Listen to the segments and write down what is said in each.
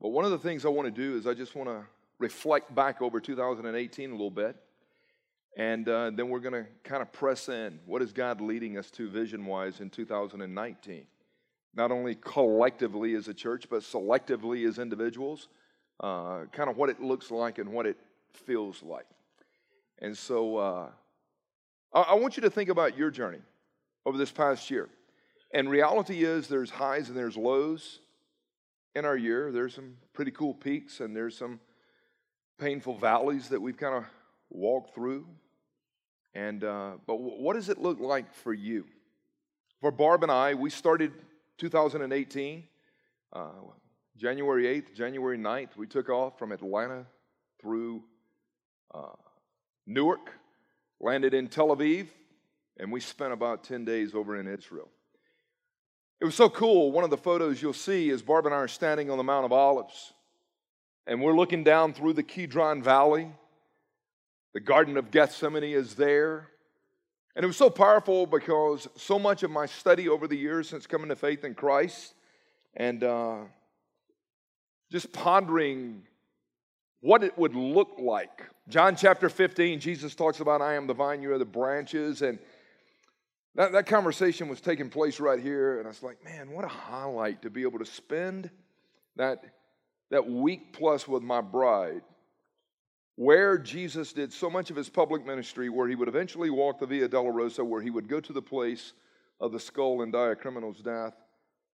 But one of the things I want to do is I just want to reflect back over 2018 a little bit. And uh, then we're going to kind of press in. What is God leading us to vision wise in 2019? Not only collectively as a church, but selectively as individuals. Uh, kind of what it looks like and what it feels like. And so uh, I, I want you to think about your journey over this past year. And reality is there's highs and there's lows in our year. There's some pretty cool peaks and there's some painful valleys that we've kind of walked through. And uh, but what does it look like for you? For Barb and I, we started 2018, uh, January 8th, January 9th. We took off from Atlanta through uh, Newark, landed in Tel Aviv, and we spent about 10 days over in Israel. It was so cool. One of the photos you'll see is Barb and I are standing on the Mount of Olives, and we're looking down through the Kidron Valley. The Garden of Gethsemane is there. And it was so powerful because so much of my study over the years since coming to faith in Christ and uh, just pondering what it would look like. John chapter 15, Jesus talks about, I am the vine, you are the branches. And that, that conversation was taking place right here, and I was like, man, what a highlight to be able to spend that, that week plus with my bride, where Jesus did so much of his public ministry, where he would eventually walk the Via Dolorosa, where he would go to the place of the skull and die a criminal's death.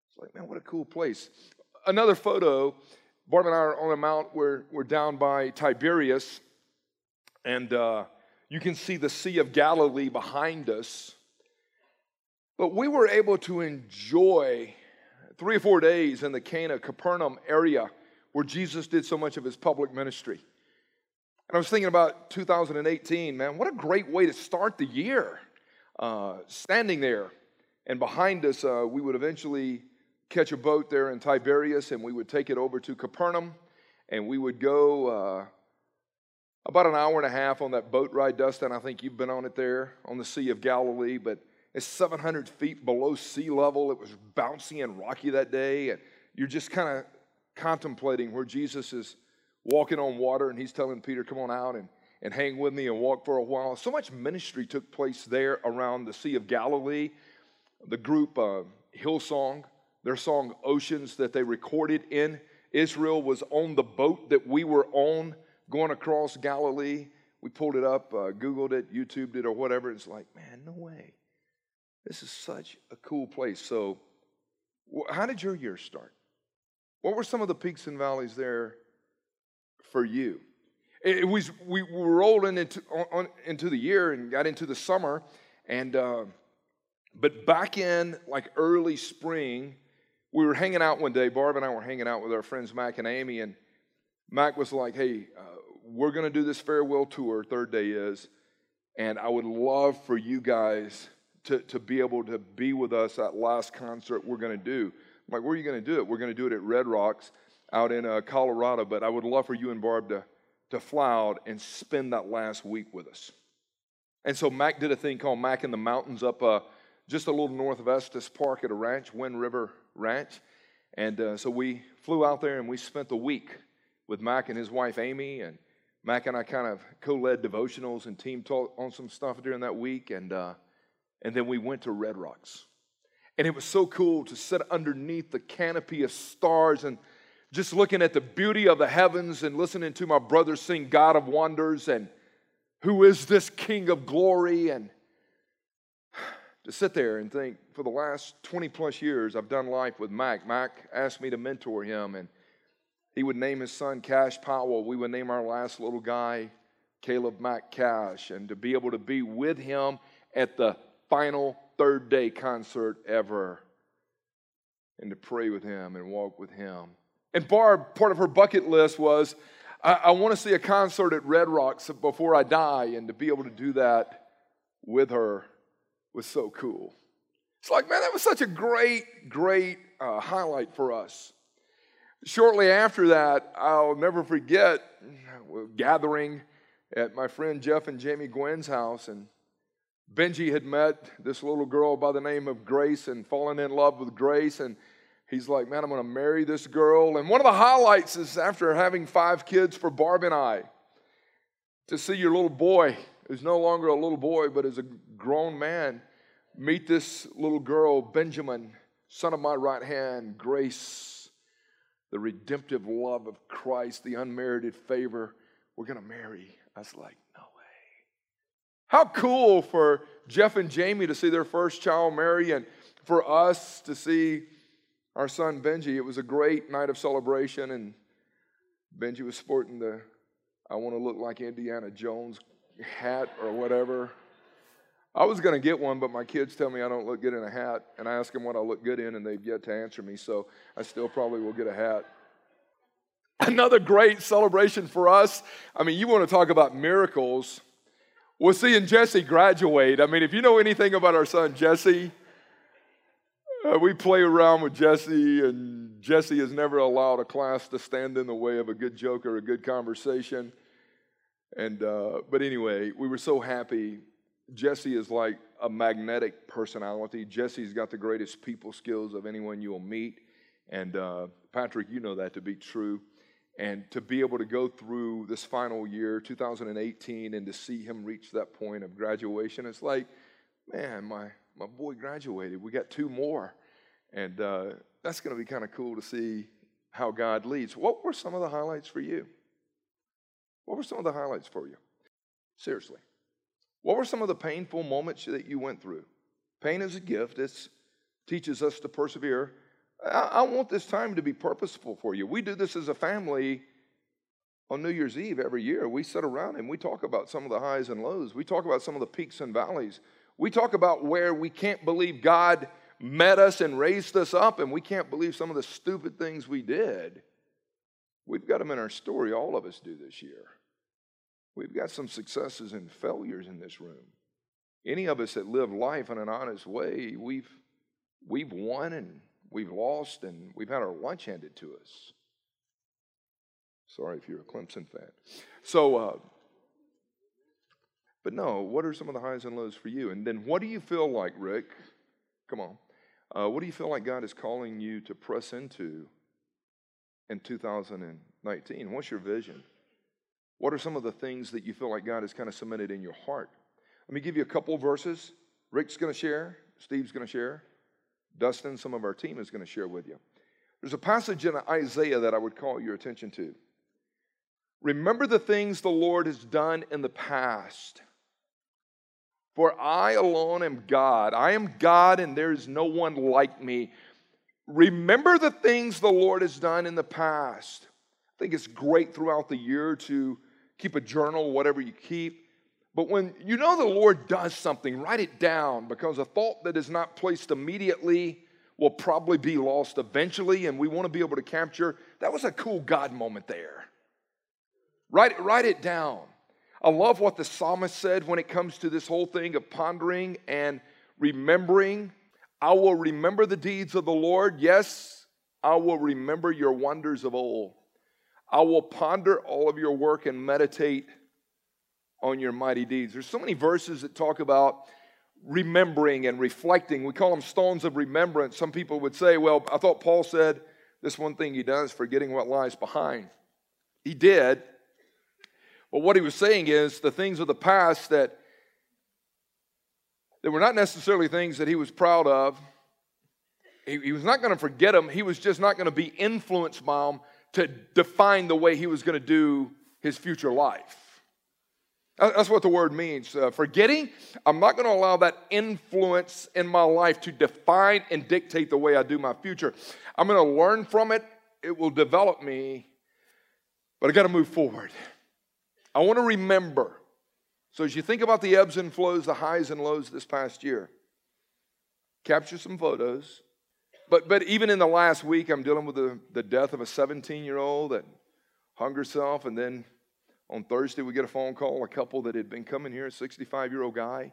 It's like, man, what a cool place. Another photo, Barb and I are on a mount, we're, we're down by Tiberias, and uh, you can see the Sea of Galilee behind us. But we were able to enjoy three or four days in the Cana, Capernaum area where Jesus did so much of his public ministry. And I was thinking about 2018, man, what a great way to start the year. Uh, standing there, and behind us, uh, we would eventually catch a boat there in Tiberias and we would take it over to Capernaum and we would go uh, about an hour and a half on that boat ride, Dustin. I think you've been on it there on the Sea of Galilee, but it's 700 feet below sea level. It was bouncy and rocky that day, and you're just kind of contemplating where Jesus is walking on water, and he's telling Peter, Come on out and, and hang with me and walk for a while. So much ministry took place there around the Sea of Galilee. The group uh, Hillsong, their song Oceans that they recorded in Israel was on the boat that we were on going across Galilee. We pulled it up, uh, Googled it, YouTubed it, or whatever. It's like, man, no way. This is such a cool place. So, how did your year start? What were some of the peaks and valleys there for you? It was we were rolling into on, into the year and got into the summer, and uh, but back in like early spring, we were hanging out one day. Barb and I were hanging out with our friends Mac and Amy, and Mac was like, "Hey, uh, we're going to do this farewell tour. Third Day is, and I would love for you guys to, to be able to be with us at last concert we're going to do. I'm like, where are you going to do it? We're going to do it at Red Rocks out in uh, Colorado, but I would love for you and Barb to, to fly out and spend that last week with us. And so Mac did a thing called Mac in the Mountains up uh, just a little north of Estes Park at a ranch, Wind River Ranch. And uh, so we flew out there and we spent the week with Mac and his wife Amy. And Mac and I kind of co led devotionals and team taught on some stuff during that week. And uh, and then we went to Red Rocks. And it was so cool to sit underneath the canopy of stars and just looking at the beauty of the heavens and listening to my brothers sing God of Wonders and who is this King of Glory? And to sit there and think for the last 20 plus years, I've done life with Mac. Mac asked me to mentor him, and he would name his son Cash Powell. We would name our last little guy Caleb Mac Cash, and to be able to be with him at the final Third Day concert ever and to pray with him and walk with him. And Barb, part of her bucket list was I, I want to see a concert at Red Rocks before I die, and to be able to do that with her was so cool. It's like, man, that was such a great, great uh, highlight for us. Shortly after that, I'll never forget gathering at my friend Jeff and Jamie Gwynn's house, and Benji had met this little girl by the name of Grace and fallen in love with Grace. And he's like, Man, I'm going to marry this girl. And one of the highlights is after having five kids for Barb and I, to see your little boy, who's no longer a little boy, but is a grown man, meet this little girl, Benjamin, son of my right hand, Grace, the redemptive love of Christ, the unmerited favor. We're going to marry. I was like. How cool for Jeff and Jamie to see their first child marry and for us to see our son Benji. It was a great night of celebration, and Benji was sporting the I want to look like Indiana Jones hat or whatever. I was going to get one, but my kids tell me I don't look good in a hat, and I ask them what I look good in, and they've yet to answer me, so I still probably will get a hat. Another great celebration for us. I mean, you want to talk about miracles. We're seeing Jesse graduate. I mean, if you know anything about our son Jesse, uh, we play around with Jesse, and Jesse has never allowed a class to stand in the way of a good joke or a good conversation. And uh, but anyway, we were so happy. Jesse is like a magnetic personality. Jesse's got the greatest people skills of anyone you'll meet. And uh, Patrick, you know that to be true. And to be able to go through this final year, 2018, and to see him reach that point of graduation, it's like, man, my my boy graduated. We got two more. And uh, that's going to be kind of cool to see how God leads. What were some of the highlights for you? What were some of the highlights for you? Seriously. What were some of the painful moments that you went through? Pain is a gift, it teaches us to persevere. I, want this time to be purposeful for you. We do this as a family on New Year's Eve every year. We sit around and we talk about some of the highs and lows. We talk about some of the peaks and valleys. We talk about where we can't believe God met us and raised us up, and we can't believe some of the stupid things we did. We've got them in our story. All of us do this year. We've got some successes and failures in this room. Any of us that live life in an honest way, we've, we've won and we've lost and we've had our lunch handed to us. Sorry if you're a Clemson fan. So, uh, but no, what are some of the highs and lows for you? And then what do you feel like, Rick? Come on. Uh, what do you feel like God is calling you to press into in 2019? What's your vision? What are some of the things that you feel like God has kind of cemented in your heart? Let me give you a couple verses. Rick's going to share, Steve's going to share, Dustin, some of our team is going to share with you. There's a passage in Isaiah that I would call your attention to. Remember the things the Lord has done in the past for I alone am God. I am God, and there is no one like me. Remember the things the Lord has done in the past. I think it's great throughout the year to keep a journal, whatever you keep. But when you know the Lord does something, write it down because a thought that is not placed immediately will probably be lost eventually, and we want to be able to capture. That was a cool God moment there. Write, write it down. I love what the psalmist said when it comes to this whole thing of pondering and remembering. I will remember the deeds of the Lord. Yes, I will remember your wonders of old. I will ponder all of your work and meditate on your mighty deeds. There's so many verses that talk about remembering and reflecting. We call them stones of remembrance. Some people would say, well, I thought Paul said this one thing he does, forgetting what lies behind. He did, but what he was saying is the things of the past that, that were not necessarily things that he was proud of. He, he was not going to forget them. He was just not going to be influenced by them to define the way he was going to do his future life. That's what the word means. Uh, forgetting, I'm not going to allow that influence in my life to define and dictate the way I do my future. I'm going to learn from it, it will develop me, but I got to move forward. I want to remember. So, as you think about the ebbs and flows, the highs and lows this past year, capture some photos. But, but even in the last week, I'm dealing with the, the death of a 17 year old that hung herself. And then on Thursday, we get a phone call a couple that had been coming here, a 65 year old guy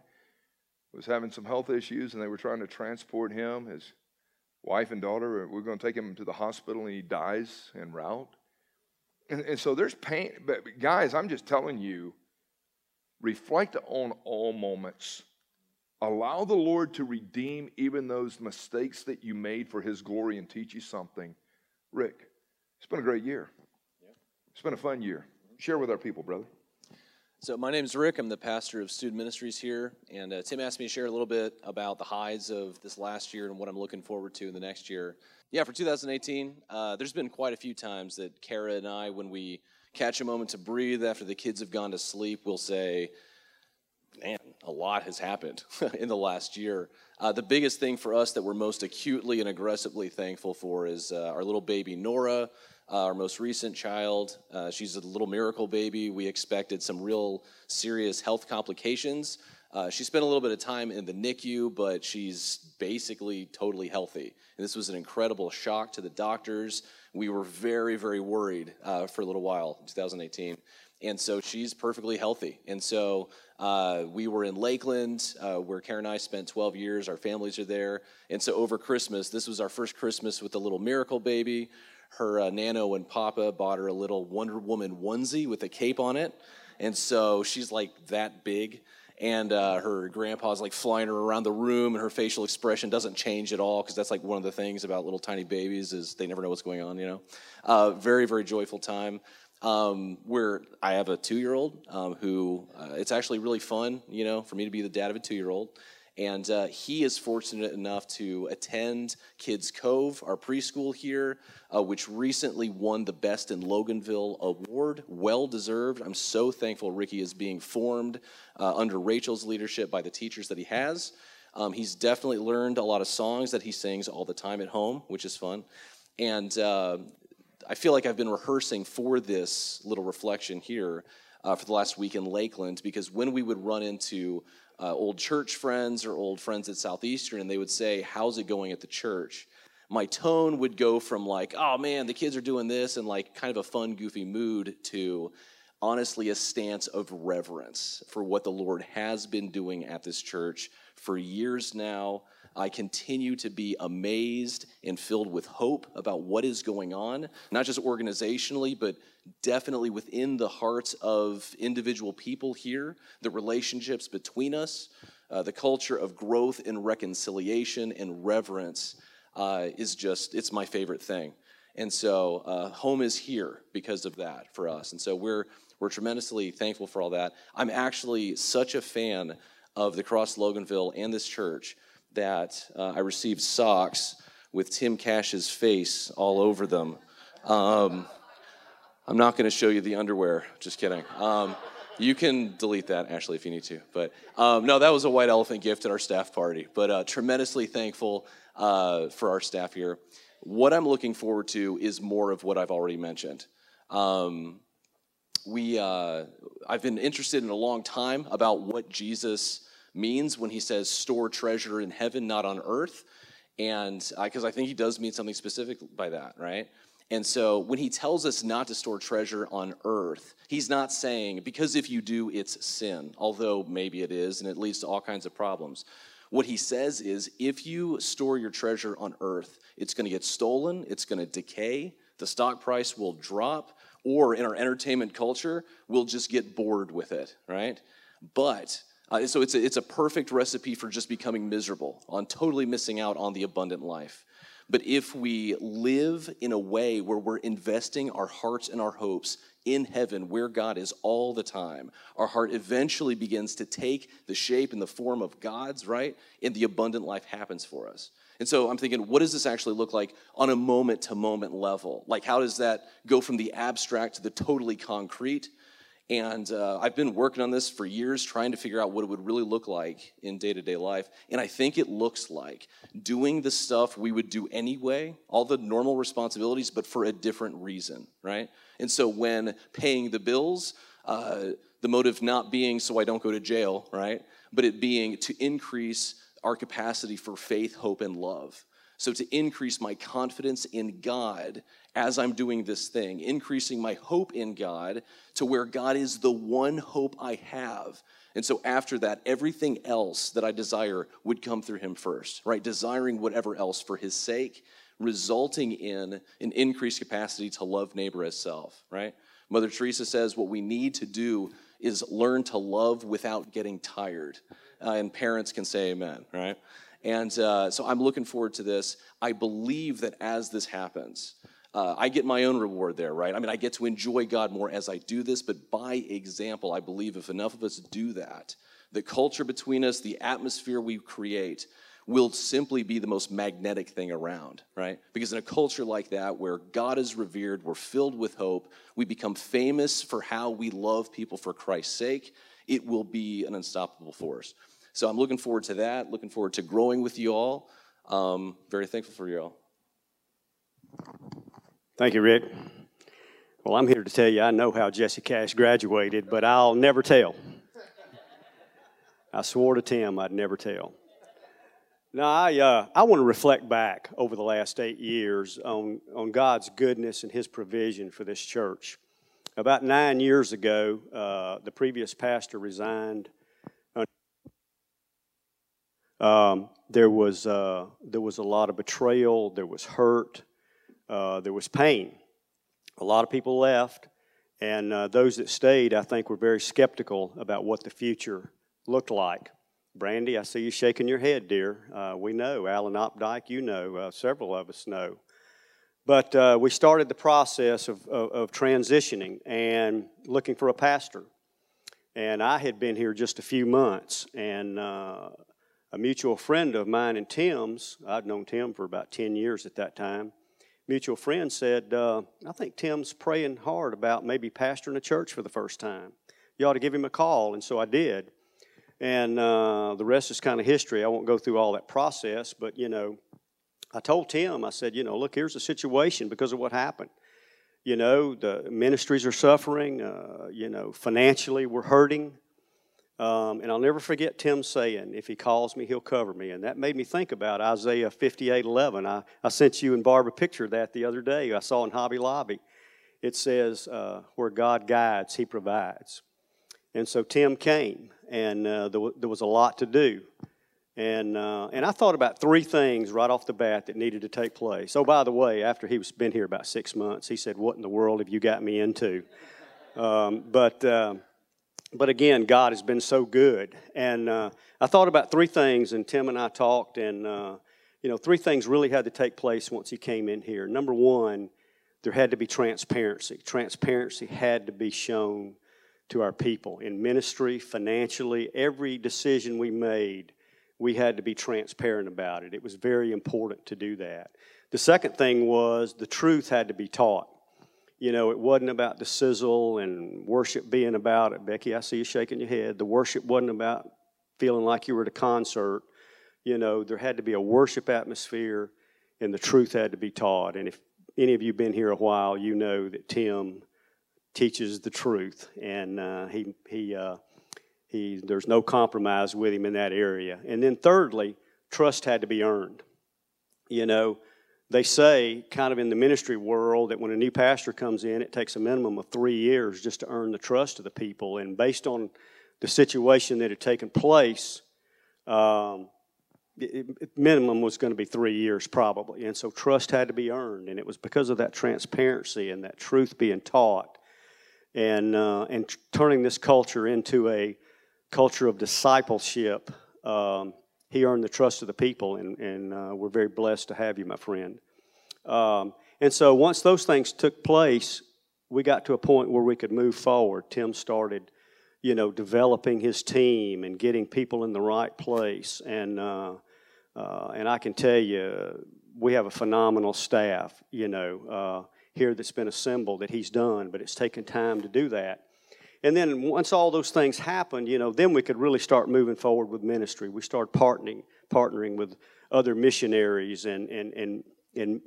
was having some health issues, and they were trying to transport him. His wife and daughter, we're going to take him to the hospital, and he dies en route. And, and so there's pain. But guys, I'm just telling you, reflect on all moments allow the Lord to redeem even those mistakes that you made for His glory and teach you something. Rick, it's been a great year. It's been a fun year. Share with our people, brother. So, my name is Rick. I'm the pastor of student ministries here. And uh, Tim asked me to share a little bit about the highs of this last year and what I'm looking forward to in the next year. Yeah, for 2018, uh, there's been quite a few times that Kara and I, when we catch a moment to breathe after the kids have gone to sleep, we'll say, Man, a lot has happened in the last year. Uh, the biggest thing for us that we're most acutely and aggressively thankful for is uh, our little baby Nora uh, our most recent child. Uh, she's a little miracle baby. We expected some real serious health complications. Uh, she spent a little bit of time in the NICU, but she's basically totally healthy. And this was an incredible shock to the doctors. We were very, very worried uh, for a little while in 2018. And so she's perfectly healthy. And so uh, we were in Lakeland, uh, where Karen and I spent 12 years. Our families are there. And so over Christmas, this was our first Christmas with the little miracle baby her uh, nano and papa bought her a little Wonder Woman onesie with a cape on it. And so she's like that big. And uh, her grandpa's like flying her around the room, and her facial expression doesn't change at all because that's like one of the things about little tiny babies is they never know what's going on, you know. Uh, very very joyful time. Um, where I have a two-year-old um, who uh, it's actually really fun, you know, for me to be the dad of a two-year-old. And uh, he is fortunate enough to attend Kids Cove, our preschool here, uh, which recently won the Best in Loganville award. Well deserved. I'm so thankful Ricky is being formed uh, under Rachel's leadership by the teachers that he has. Um, he's definitely learned a lot of songs that he sings all the time at home, which is fun. And uh, I feel like I've been rehearsing for this little reflection here uh, for the last week in Lakeland because when we would run into uh, old church friends or old friends at Southeastern, and they would say, How's it going at the church? My tone would go from like, Oh man, the kids are doing this, and like kind of a fun, goofy mood to honestly a stance of reverence for what the Lord has been doing at this church for years now. I continue to be amazed and filled with hope about what is going on, not just organizationally, but definitely within the hearts of individual people here, the relationships between us, uh, the culture of growth and reconciliation and reverence uh, is just, it's my favorite thing. And so uh, home is here because of that for us. And so we're, we're tremendously thankful for all that. I'm actually such a fan of the Cross Loganville and this church that uh, I received socks with Tim Cash's face all over them. Um, I'm not going to show you the underwear. Just kidding. Um, you can delete that, Ashley, if you need to. But um, no, that was a white elephant gift at our staff party. But uh, tremendously thankful uh, for our staff here. What I'm looking forward to is more of what I've already mentioned. Um, we, uh, I've been interested in a long time about what Jesus means when he says store treasure in heaven, not on earth. And because I think he does mean something specific by that, right? And so when he tells us not to store treasure on earth, he's not saying, because if you do, it's sin, although maybe it is, and it leads to all kinds of problems. What he says is, if you store your treasure on earth, it's going to get stolen, it's going to decay, the stock price will drop, or in our entertainment culture, we'll just get bored with it, right? But uh, so it's a, it's a perfect recipe for just becoming miserable, on totally missing out on the abundant life. But if we live in a way where we're investing our hearts and our hopes in heaven, where God is all the time, our heart eventually begins to take the shape and the form of God's, right? And the abundant life happens for us. And so I'm thinking, what does this actually look like on a moment to moment level? Like, how does that go from the abstract to the totally concrete? And uh, I've been working on this for years, trying to figure out what it would really look like in day to day life. And I think it looks like doing the stuff we would do anyway, all the normal responsibilities, but for a different reason, right? And so when paying the bills, uh, the motive not being so I don't go to jail, right? But it being to increase our capacity for faith, hope, and love. So to increase my confidence in God as I'm doing this thing, increasing my hope in God to where God is the one hope I have. And so after that, everything else that I desire would come through Him first, right? Desiring whatever else for His sake, resulting in an increased capacity to love neighbor as self, right? Mother Teresa says what we need to do is learn to love without getting tired. Uh, and parents can say amen, right? And uh, so I'm looking forward to this. I believe that as this happens, uh, I get my own reward there, right? I mean, I get to enjoy God more as I do this, but by example, I believe if enough of us do that, the culture between us, the atmosphere we create, will simply be the most magnetic thing around, right? Because in a culture like that, where God is revered, we're filled with hope, we become famous for how we love people for Christ's sake, it will be an unstoppable force. So I'm looking forward to that, looking forward to growing with you all. Um, very thankful for you all. Thank you, Rick. Well, I'm here to tell you I know how Jesse Cash graduated, but I'll never tell. I swore to Tim I'd never tell. Now, I, uh, I want to reflect back over the last eight years on, on God's goodness and His provision for this church. About nine years ago, uh, the previous pastor resigned. Um, there, was, uh, there was a lot of betrayal, there was hurt, there was pain. A lot of people left, and uh, those that stayed, I think, were very skeptical about what the future looked like. Brandy, I see you shaking your head, dear. Uh, we know. Alan Opdyke, you know. Uh, several of us know. But uh, we started the process of, of, of, transitioning and looking for a pastor. And I had been here just a few months, and uh, a mutual friend of mine and Tim's, I'd known Tim for about 10 years at that time, mutual friend said, uh, I think Tim's praying hard about maybe pastoring a church for the first time. You ought to give him a call. And so I did. And uh, the rest is kind of history. I won't go through all that process, but you know, I told Tim, I said, you know, look, here's the situation because of what happened. You know, the ministries are suffering. Uh, you know, financially we're hurting. Um, and I'll never forget Tim saying, if he calls me, he'll cover me. And that made me think about Isaiah 58 11. I, I sent you and Barb a picture of that the other day. I saw in Hobby Lobby. It says, uh, where God guides, he provides. And so Tim came, and uh, there, there, was a lot to do. And, uh, and I thought about three things right off the bat that needed to take place. Oh, by the way, after he was been here about six months, he said, What in the world have you got me into? Um, but, uh, but again, God has been so good. And uh, I thought about three things, and Tim and I talked, and uh, you know, three things really had to take place once he came in here. Number one, there had to be transparency. Transparency had to be shown to our people in ministry, financially, every decision we made, we had to be transparent about it. It was very important to do that. The second thing was the truth had to be taught. You know, it wasn't about the sizzle and worship being about it. Becky, I see you shaking your head. The worship wasn't about feeling like you were at a concert. You know, there had to be a worship atmosphere and the truth had to be taught. And if any of you been here a while, you know that Tim teaches the truth, and uh, he he uh, he there's no compromise with him in that area. And then thirdly, trust had to be earned. You know, they say kind of in the ministry world that when a new pastor comes in, it takes a minimum of three years just to earn the trust of the people. And based on the situation that had taken place, um, it, minimum was going to be three years probably. And so trust had to be earned. And it was because of that transparency and that truth being taught and, uh, and t- turning this culture into a culture of discipleship. Um, he earned the trust of the people, and, and uh, we're very blessed to have you, my friend. Um, and so once those things took place, we got to a point where we could move forward. Tim started, you know, developing his team and getting people in the right place. And, uh, uh and I can tell you, we have a phenomenal staff, you know. Uh, here that's been assembled that he's done, but it's taken time to do that. And then once all those things happened, you know, then we could really start moving forward with ministry. We started partnering, partnering with other missionaries and, and, and, and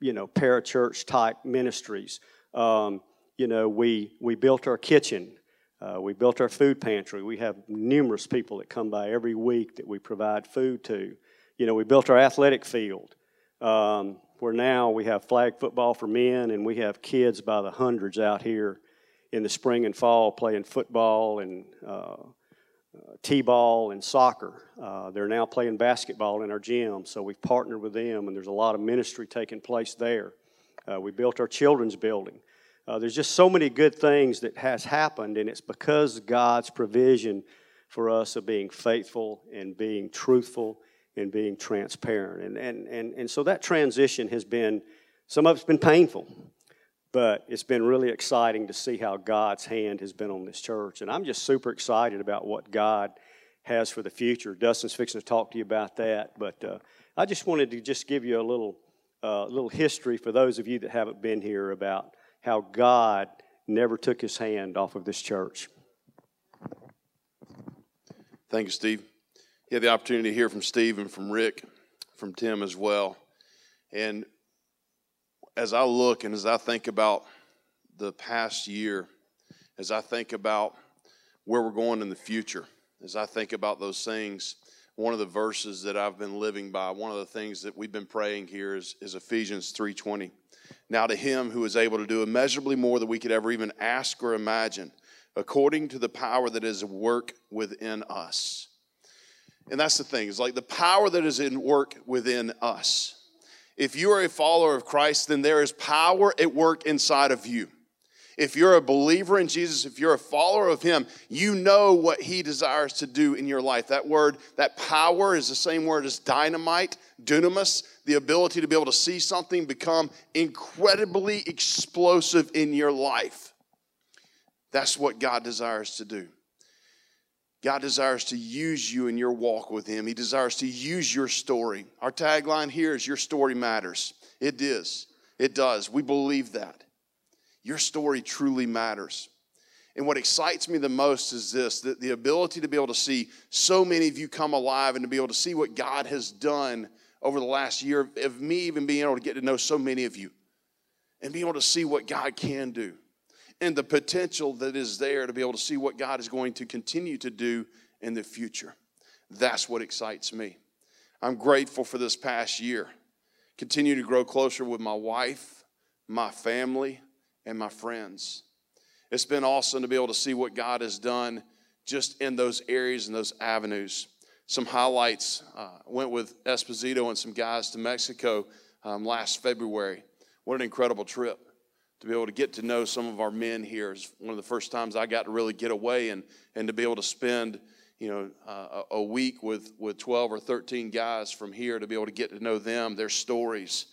you know, parachurch type ministries. Um, you know, we, we built our kitchen. Uh, we built our food pantry. We have numerous people that come by every week that we provide food to. You know, we built our athletic field. Um, where now we have flag football for men and we have kids by the hundreds out here in the spring and fall playing football and uh, t-ball and soccer. Uh, they're now playing basketball in our gym, so we've partnered with them, and there's a lot of ministry taking place there. Uh, we built our children's building. Uh, there's just so many good things that has happened, and it's because God's provision for us of being faithful and being truthful and being transparent. And, and, and, and so that transition has been, some of it's been painful, but it's been really exciting to see how God's hand has been on this church. And I'm just super excited about what God has for the future. Dustin's fixing to talk to you about that, but uh, I just wanted to just give you a little, uh, little history for those of you that haven't been here about how God never took his hand off of this church. Thank you, Steve. You had the opportunity to hear from Steve and from Rick, from Tim as well. And as I look and as I think about the past year, as I think about where we're going in the future, as I think about those things, one of the verses that I've been living by, one of the things that we've been praying here is, is Ephesians 3:20. Now to him who is able to do immeasurably more than we could ever even ask or imagine, according to the power that is at work within us. And that's the thing, it's like the power that is in work within us. If you are a follower of Christ, then there is power at work inside of you. If you're a believer in Jesus, if you're a follower of Him, you know what He desires to do in your life. That word, that power is the same word as dynamite, dunamis, the ability to be able to see something become incredibly explosive in your life. That's what God desires to do. God desires to use you in your walk with Him. He desires to use your story. Our tagline here is Your story matters. It is. It does. We believe that. Your story truly matters. And what excites me the most is this that the ability to be able to see so many of you come alive and to be able to see what God has done over the last year of me even being able to get to know so many of you and being able to see what God can do and the potential that is there to be able to see what God is going to continue to do in the future. That's what excites me. I'm grateful for this past year. Continue to grow closer with my wife, my family, and my friends. It's been awesome to be able to see what God has done just in those areas and those avenues. Some highlights uh, went with Esposito and some guys to Mexico um, last February. What an incredible trip to be able to get to know some of our men here is one of the first times I got to really get away and, and to be able to spend you know uh, a week with, with 12 or 13 guys from here to be able to get to know them, their stories,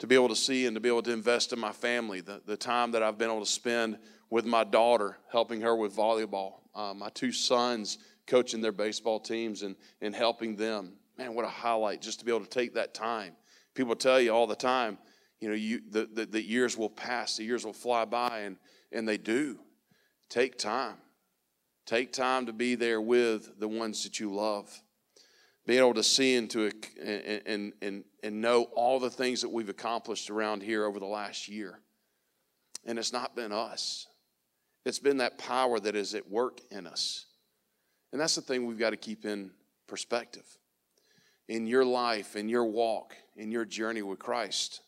to be able to see and to be able to invest in my family, the, the time that I've been able to spend with my daughter, helping her with volleyball, uh, my two sons coaching their baseball teams and, and helping them. Man, what a highlight just to be able to take that time. People tell you all the time, you know, you, the, the, the years will pass, the years will fly by, and, and they do. Take time. Take time to be there with the ones that you love. Being able to see into it and, and, and, and know all the things that we've accomplished around here over the last year. And it's not been us, it's been that power that is at work in us. And that's the thing we've got to keep in perspective. In your life, in your walk, in your journey with Christ,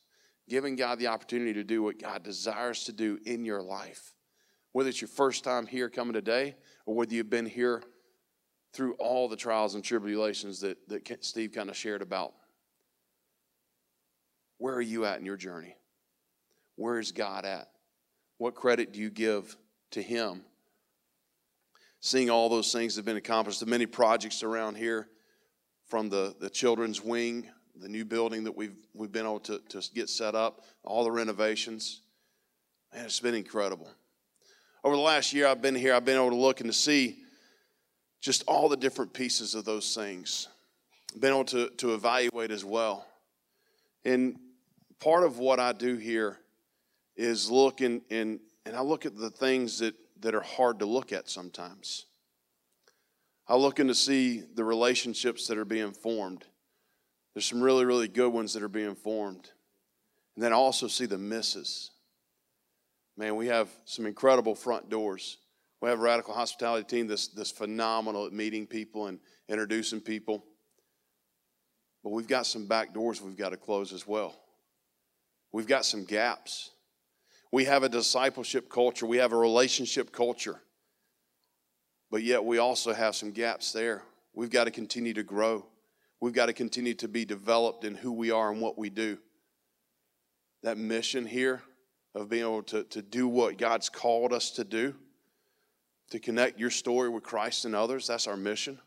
giving God the opportunity to do what God desires to do in your life. Whether it's your first time here coming today, or whether you've been here through all the trials and tribulations that, that Steve kind of shared about. Where are you at in your journey? Where is God at? What credit do you give to Him? Seeing all those things that have been accomplished, the many projects around here, from the, the children's wing the new building that we've, we've been able to, to get set up, all the renovations. Man, it's been incredible. Over the last year I've been here, I've been able to look and to see just all the different pieces of those things. I've Been able to, to evaluate as well. And part of what I do here is look and, and, and I look at the things that, that are hard to look at sometimes. I look in to see the relationships that are being formed. There's some really, really good ones that are being formed. And then I also see the misses. Man, we have some incredible front doors. We have a radical hospitality team that's, that's phenomenal at meeting people and introducing people. But we've got some back doors we've got to close as well. We've got some gaps. We have a discipleship culture, we have a relationship culture. But yet we also have some gaps there. We've got to continue to grow. We've got to continue to be developed in who we are and what we do. That mission here of being able to, to do what God's called us to do to connect your story with Christ and others. That's our mission.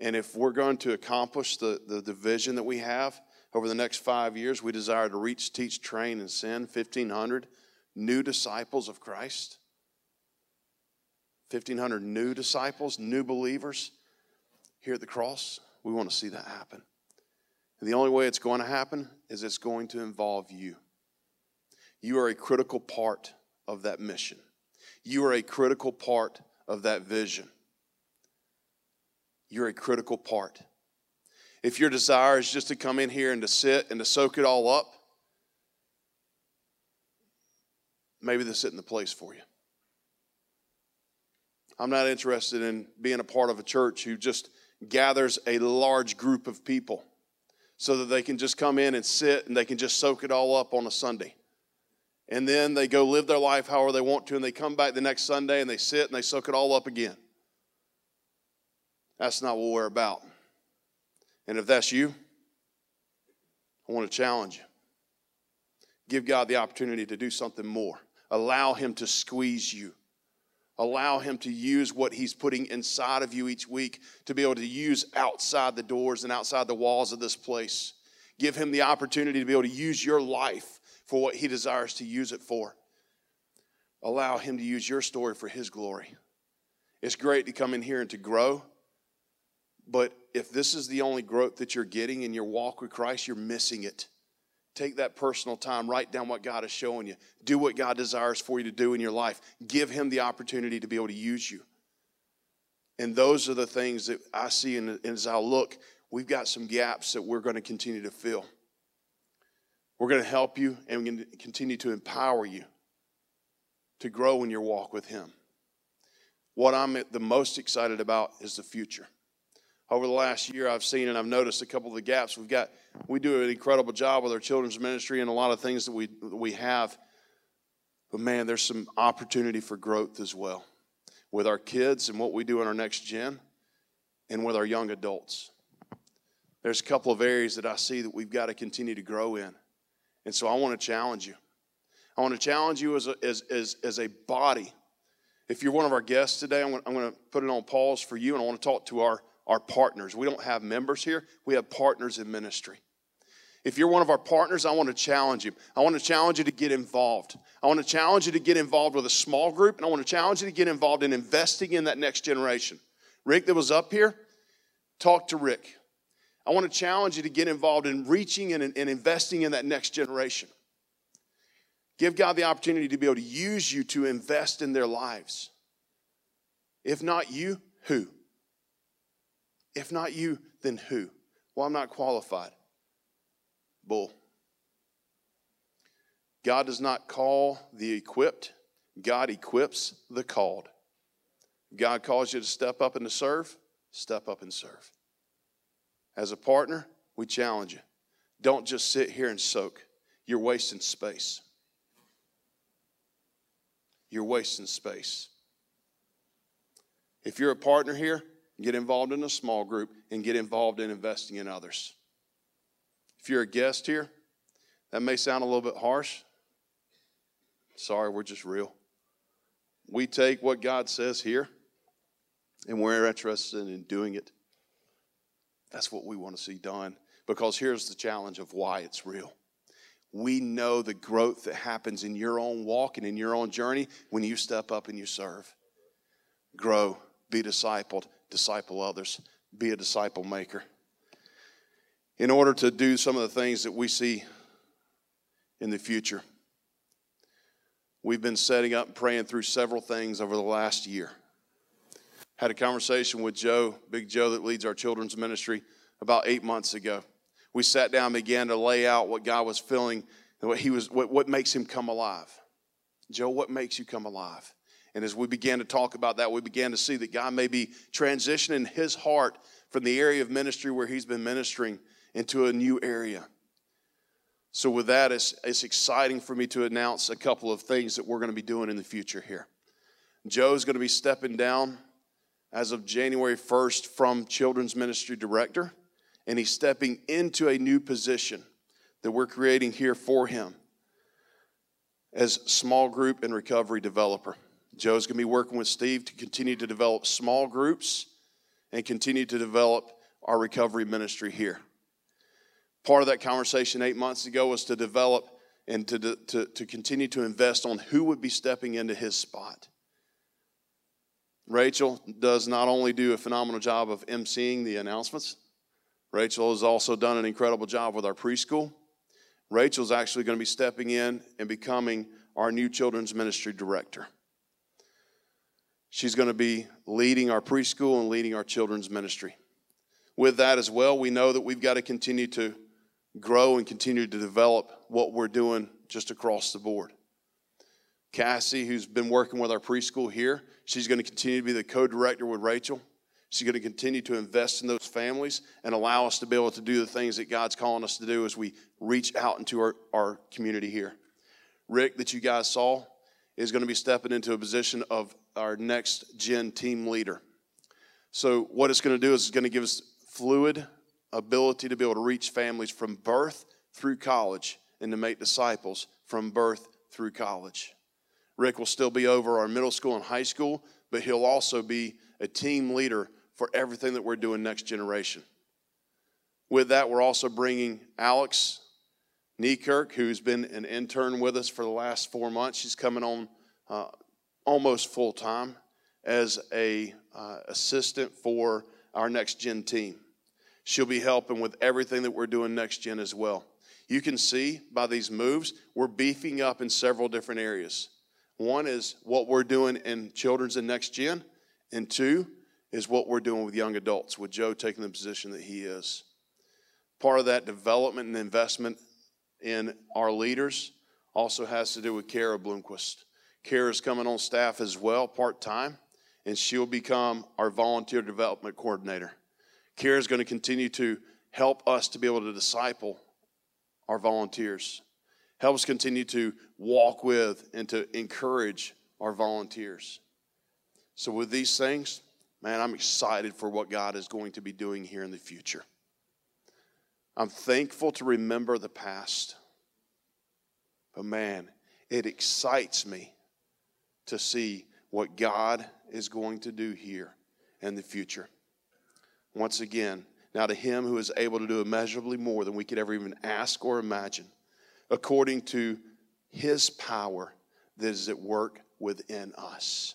And if we're going to accomplish the, the, the vision that we have over the next five years, we desire to reach, teach, train, and send 1,500 new disciples of Christ. 1,500 new disciples, new believers here at the cross. We want to see that happen. And the only way it's going to happen is it's going to involve you. You are a critical part of that mission. You are a critical part of that vision. You're a critical part. If your desire is just to come in here and to sit and to soak it all up, maybe this isn't the place for you. I'm not interested in being a part of a church who just gathers a large group of people so that they can just come in and sit and they can just soak it all up on a Sunday and then they go live their life however they want to, and they come back the next Sunday and they sit and they soak it all up again. That's not what we're about. And if that's you, I want to challenge you. Give God the opportunity to do something more. Allow Him to squeeze you. Allow Him to use what He's putting inside of you each week to be able to use outside the doors and outside the walls of this place. Give Him the opportunity to be able to use your life for what He desires to use it for. Allow Him to use your story for His glory. It's great to come in here and to grow, but if this is the only growth that you're getting in your walk with Christ, you're missing it. Take that personal time, write down what God is showing you, do what God desires for you to do in your life. Give Him the opportunity to be able to use you. And those are the things that I see, and as I look, we've got some gaps that we're going to continue to fill. We're going to help you and we're going to continue to empower you to grow in your walk with Him. What I'm the most excited about is the future. Over the last year, I've seen and I've noticed a couple of the gaps. We've got, we do an incredible job with our children's ministry and a lot of things that we, that we have. But man, there's some opportunity for growth as well with our kids and what we do in our next gen and with our young adults. There's a couple of areas that I see that we've got to continue to grow in. And so I want to challenge you. I want to challenge you as a, as, as, as a body. If you're one of our guests today, I'm going, to, I'm going to put it on pause for you, and I want to talk to our, our partners. We don't have members here, we have partners in ministry. If you're one of our partners, I want to challenge you. I want to challenge you to get involved. I want to challenge you to get involved with a small group, and I want to challenge you to get involved in investing in that next generation. Rick, that was up here, talk to Rick. I want to challenge you to get involved in reaching and, and investing in that next generation. Give God the opportunity to be able to use you to invest in their lives. If not you, who? If not you, then who? Well, I'm not qualified. Bull. God does not call the equipped, God equips the called. God calls you to step up and to serve, step up and serve. As a partner, we challenge you. Don't just sit here and soak. You're wasting space. You're wasting space. If you're a partner here, get involved in a small group and get involved in investing in others. If you're a guest here, that may sound a little bit harsh. Sorry, we're just real. We take what God says here and we're interested in doing it. That's what we want to see done. Because here's the challenge of why it's real. We know the growth that happens in your own walk and in your own journey when you step up and you serve. Grow, be discipled, disciple others, be a disciple maker. In order to do some of the things that we see in the future, we've been setting up and praying through several things over the last year had a conversation with Joe, Big Joe, that leads our children's ministry, about eight months ago. We sat down and began to lay out what God was feeling and what he was what, what makes him come alive. Joe, what makes you come alive? And as we began to talk about that, we began to see that God may be transitioning his heart from the area of ministry where he's been ministering into a new area. So, with that, it's, it's exciting for me to announce a couple of things that we're going to be doing in the future here. Joe's going to be stepping down as of January 1st from Children's Ministry Director, and he's stepping into a new position that we're creating here for him as small group and recovery developer. Joe's going to be working with Steve to continue to develop small groups and continue to develop our recovery ministry here. Part of that conversation eight months ago was to develop and to, to, to continue to invest on who would be stepping into his spot. Rachel does not only do a phenomenal job of emceeing the announcements, Rachel has also done an incredible job with our preschool. Rachel's actually going to be stepping in and becoming our new children's ministry director. She's going to be leading our preschool and leading our children's ministry. With that as well, we know that we've got to continue to grow and continue to develop what we're doing just across the board. Cassie, who's been working with our preschool here, she's going to continue to be the co director with Rachel. She's going to continue to invest in those families and allow us to be able to do the things that God's calling us to do as we reach out into our, our community here. Rick, that you guys saw, is going to be stepping into a position of our next gen team leader. So, what it's going to do is it's going to give us fluid ability to be able to reach families from birth through college and to make disciples from birth through college. Rick will still be over our middle school and high school, but he'll also be a team leader for everything that we're doing next generation. With that, we're also bringing Alex Niekirk, who's been an intern with us for the last four months. She's coming on uh, almost full time as a uh, assistant for our next gen team. She'll be helping with everything that we're doing next gen as well. You can see by these moves, we're beefing up in several different areas. One is what we're doing in children's and next gen, and two is what we're doing with young adults, with Joe taking the position that he is. Part of that development and investment in our leaders also has to do with Kara Bloomquist. Kara's coming on staff as well, part time, and she'll become our volunteer development coordinator. Kara is going to continue to help us to be able to disciple our volunteers, help us continue to walk with and to encourage our volunteers. So, with these things, man, I'm excited for what God is going to be doing here in the future. I'm thankful to remember the past, but man, it excites me to see what God is going to do here in the future. Once again, now to him who is able to do immeasurably more than we could ever even ask or imagine, according to his power that is at work within us.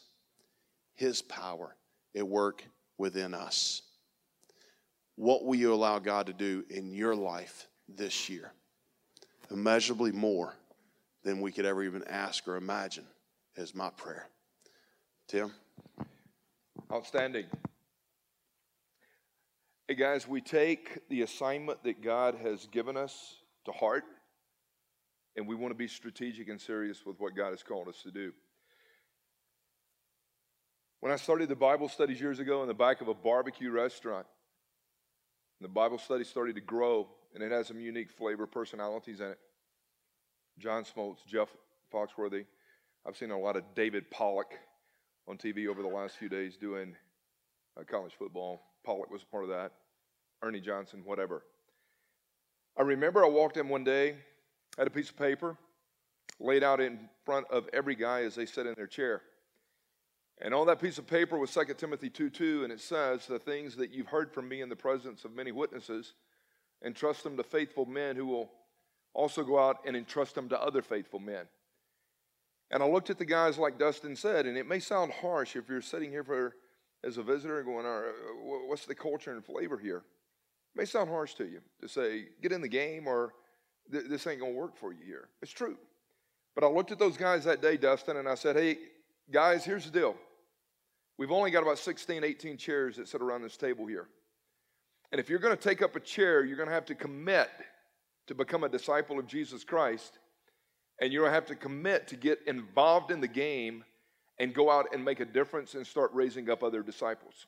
His power at work within us. What will you allow God to do in your life this year? Immeasurably more than we could ever even ask or imagine is my prayer. Tim? Outstanding. Hey, guys, we take the assignment that God has given us to heart, and we want to be strategic and serious with what God has called us to do. When I started the Bible studies years ago in the back of a barbecue restaurant, the Bible study started to grow, and it has some unique flavor personalities in it. John Smoltz, Jeff Foxworthy. I've seen a lot of David Pollack on TV over the last few days doing uh, college football. Pollack was a part of that. Ernie Johnson, whatever. I remember I walked in one day, had a piece of paper laid out in front of every guy as they sat in their chair. And on that piece of paper was 2 Timothy 2 2, and it says, The things that you've heard from me in the presence of many witnesses, entrust them to faithful men who will also go out and entrust them to other faithful men. And I looked at the guys like Dustin said, and it may sound harsh if you're sitting here for as a visitor and going, what's the culture and flavor here? It may sound harsh to you to say, get in the game or this ain't going to work for you here. It's true. But I looked at those guys that day, Dustin, and I said, hey, guys, here's the deal. We've only got about 16, 18 chairs that sit around this table here. And if you're going to take up a chair, you're going to have to commit to become a disciple of Jesus Christ. And you're going to have to commit to get involved in the game and go out and make a difference and start raising up other disciples.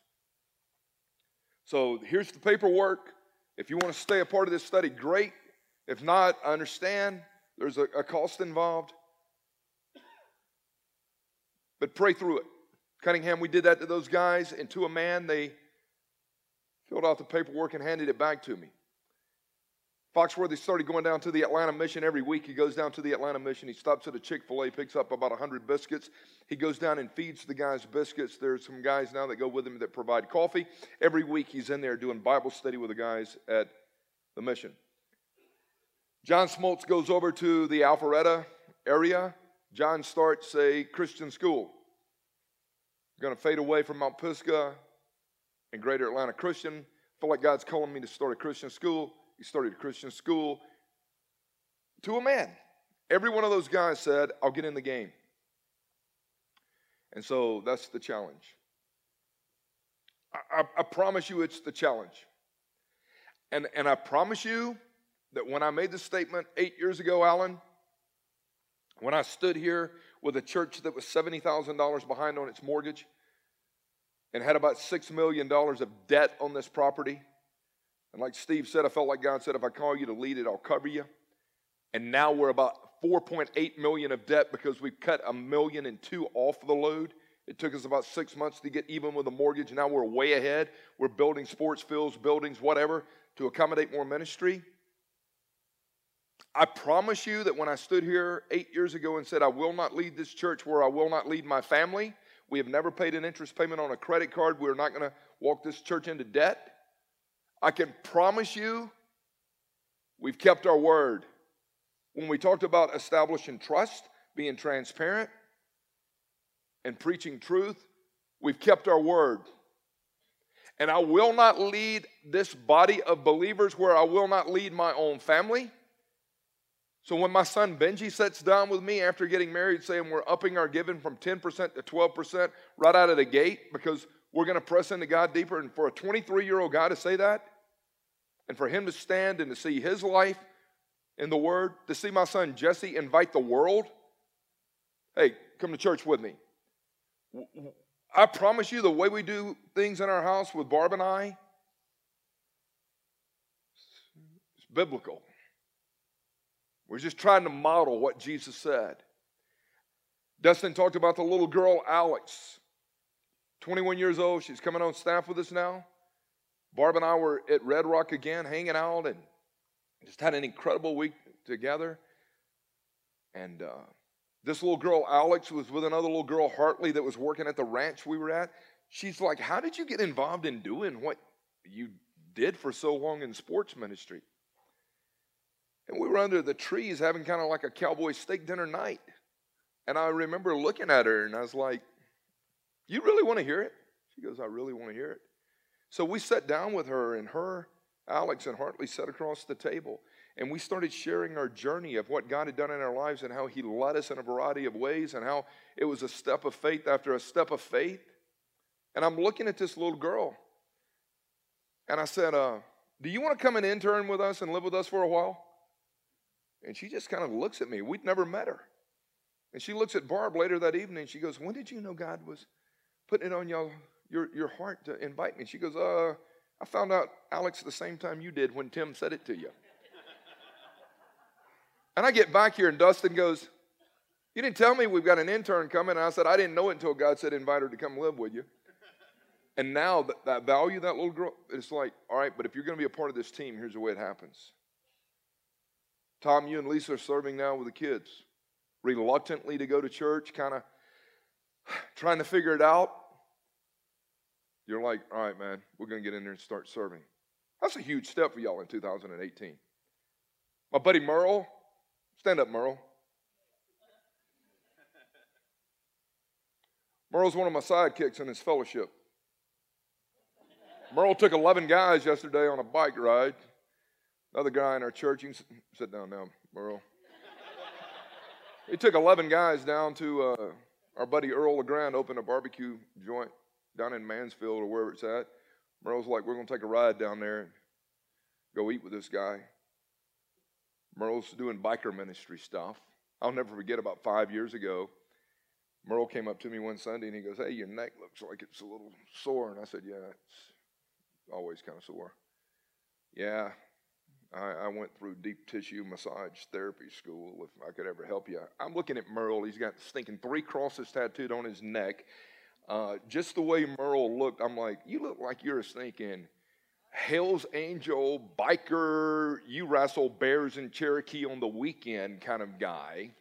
So here's the paperwork. If you want to stay a part of this study, great. If not, I understand there's a, a cost involved. But pray through it. Cunningham, we did that to those guys, and to a man, they filled out the paperwork and handed it back to me. Foxworthy started going down to the Atlanta Mission every week. He goes down to the Atlanta Mission. He stops at a Chick fil A, picks up about 100 biscuits. He goes down and feeds the guys biscuits. There's some guys now that go with him that provide coffee. Every week he's in there doing Bible study with the guys at the mission. John Smoltz goes over to the Alpharetta area. John starts a Christian school. Going to fade away from Mount Pisgah and Greater Atlanta Christian. Feel like God's calling me to start a Christian school. He started a Christian school to a man. Every one of those guys said, I'll get in the game. And so that's the challenge. I, I, I, promise you it's the challenge. And, and I promise you that when I made the statement eight years ago, Alan, when I stood here with a church that was $70,000 behind on its mortgage and had about $6 million of debt on this property, and like Steve said, I felt like God said, if I call you to lead it, I'll cover you. And now we're about 4.8 million of debt because we've cut a million and two off the load. It took us about six months to get even with the mortgage. Now we're way ahead. We're building sports fields, buildings, whatever, to accommodate more ministry. I promise you that when I stood here eight years ago and said, I will not lead this church where I will not lead my family, we have never paid an interest payment on a credit card. We're not going to walk this church into debt. I can promise you we've kept our word. When we talked about establishing trust, being transparent, and preaching truth, we've kept our word. And I will not lead this body of believers where I will not lead my own family. So when my son Benji sits down with me after getting married, saying we're upping our giving from 10% to 12% right out of the gate because we're going to press into God deeper. And for a 23 year old guy to say that, and for him to stand and to see his life in the Word, to see my son Jesse invite the world, hey, come to church with me. I promise you, the way we do things in our house with Barb and I, it's biblical. We're just trying to model what Jesus said. Dustin talked about the little girl, Alex, 21 years old. She's coming on staff with us now. Barb and I were at Red Rock again, hanging out, and just had an incredible week together. And uh, this little girl, Alex, was with another little girl, Hartley, that was working at the ranch we were at. She's like, How did you get involved in doing what you did for so long in sports ministry? And we were under the trees having kind of like a cowboy steak dinner night. And I remember looking at her and I was like, You really want to hear it? She goes, I really want to hear it. So we sat down with her, and her, Alex, and Hartley sat across the table. And we started sharing our journey of what God had done in our lives and how He led us in a variety of ways and how it was a step of faith after a step of faith. And I'm looking at this little girl. And I said, uh, Do you want to come and intern with us and live with us for a while? And she just kind of looks at me. We'd never met her. And she looks at Barb later that evening and she goes, When did you know God was putting it on y'all, your, your heart to invite me? She goes, Uh, I found out, Alex, the same time you did when Tim said it to you. and I get back here and Dustin goes, You didn't tell me we've got an intern coming. And I said, I didn't know it until God said invite her to come live with you. And now that, that value, that little girl, it's like, all right, but if you're going to be a part of this team, here's the way it happens. Tom, you and Lisa are serving now with the kids, reluctantly to go to church, kind of trying to figure it out. You're like, all right, man, we're going to get in there and start serving. That's a huge step for y'all in 2018. My buddy Merle, stand up, Merle. Merle's one of my sidekicks in this fellowship. Merle took 11 guys yesterday on a bike ride Another guy in our church, you can sit down now, Merle. he took 11 guys down to uh, our buddy Earl LeGrand, opened a barbecue joint down in Mansfield or wherever it's at. Merle's like, we're going to take a ride down there and go eat with this guy. Merle's doing biker ministry stuff. I'll never forget about five years ago, Merle came up to me one Sunday and he goes, Hey, your neck looks like it's a little sore. And I said, Yeah, it's always kind of sore. Yeah, I, I, went through deep tissue massage therapy school if I could ever help you. I'm looking at Merle. He's got stinking three crosses tattooed on his neck. Uh, just the way Merle looked, I'm like, you look like you're a stinking Hell's Angel, biker, you wrestle bears in Cherokee on the weekend kind of guy.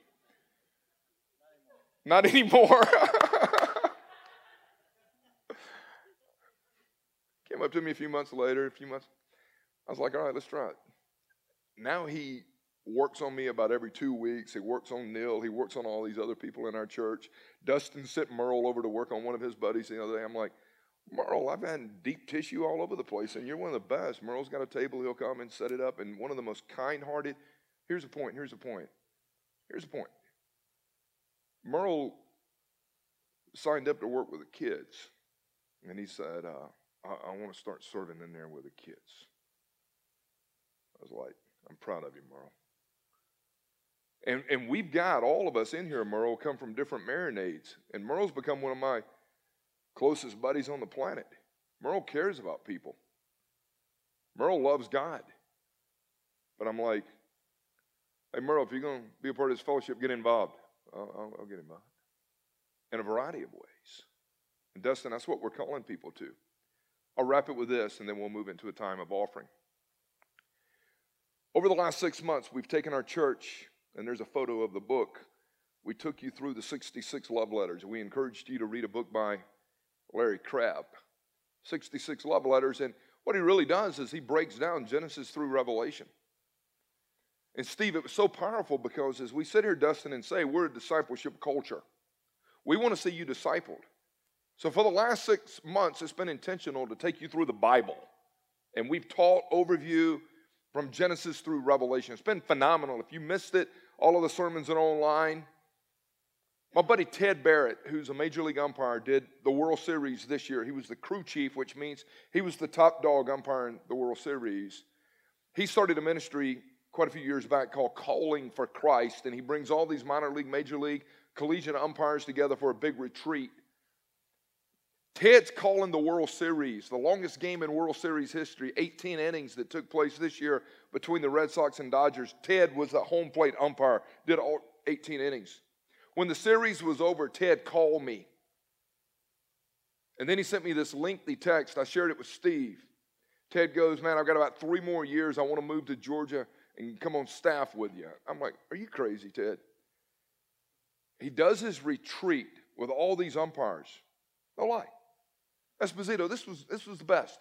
Not anymore. Came up to me a few months later, a few months. I was like, all right, let's try it. Now he works on me about every two weeks. He works on Neil. He works on all these other people in our church. Dustin sent Merle over to work on one of his buddies the other day. I'm like, Merle, I've had deep tissue all over the place, and you're one of the best. Merle's got a table. He'll come and set it up, and one of the most kind hearted. Here's the point. Here's the point. Here's the point. Merle signed up to work with the kids, and he said, uh, I, I want to start serving in there with the kids. I was like, I'm proud of you, Merle. And, and we've got all of us in here, Merle, come from different marinades. And Merle's become one of my closest buddies on the planet. Merle cares about people. Merle loves God. But I'm like, hey, Merle, if you're going to be a part of this fellowship, get involved. I'll, I'll, I'll get involved in a variety of ways. And Dustin, that's what we're calling people to. I'll wrap it with this, and then we'll move into a time of offering. Over the last six months, we've taken our church, and there's a photo of the book. We took you through the 66 love letters. We encouraged you to read a book by Larry Crabb. 66 love letters, and what he really does is he breaks down Genesis through Revelation. And Steve, it was so powerful because as we sit here, Dustin, and say we're a discipleship culture, we want to see you discipled. So for the last six months, it's been intentional to take you through the Bible. And we've taught overview from Genesis through Revelation. It's been phenomenal. If you missed it, all of the sermons are online. My buddy Ted Barrett, who's a major league umpire, did the World Series this year. He was the crew chief, which means he was the top dog umpire in the World Series. He started a ministry quite a few years back called Calling for Christ, and he brings all these minor league, major league, collegiate umpires together for a big retreat. Ted's calling the World Series, the longest game in World Series history, 18 innings that took place this year between the Red Sox and Dodgers. Ted was the home plate umpire, did all 18 innings. When the series was over, Ted called me. And then he sent me this lengthy text. I shared it with Steve. Ted goes, Man, I've got about three more years. I want to move to Georgia and come on staff with you. I'm like, Are you crazy, Ted? He does his retreat with all these umpires. No lie. Esposito, this was, this was the best.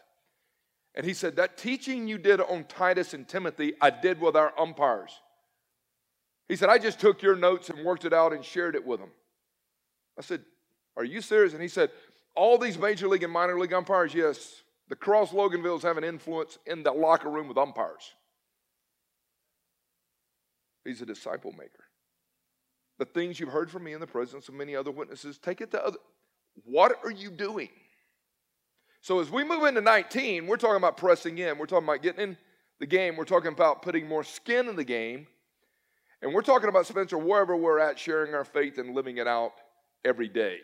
And he said, That teaching you did on Titus and Timothy, I did with our umpires. He said, I just took your notes and worked it out and shared it with them. I said, Are you serious? And he said, All these major league and minor league umpires, yes, the Cross Loganvilles have an influence in the locker room with umpires. He's a disciple maker. The things you've heard from me in the presence of many other witnesses, take it to other. What are you doing? So as we move into 19, we're talking about pressing in. We're talking about getting in the game. We're talking about putting more skin in the game. And we're talking about, Spencer, wherever we're at, sharing our faith and living it out every day.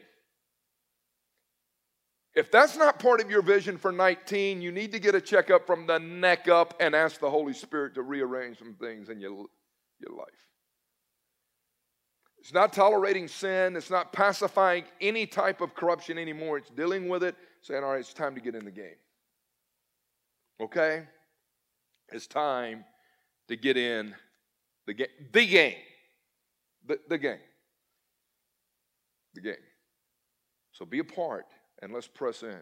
If that's not part of your vision for 19, you need to get a checkup from the neck up and ask the Holy Spirit to rearrange some things in your, your life. It's not tolerating sin. It's not pacifying any type of corruption anymore. It's dealing with it saying, all right, it's time to get in the game. Okay? It's time to get in the game. The game. The, the game. The game. So be a part and let's press in.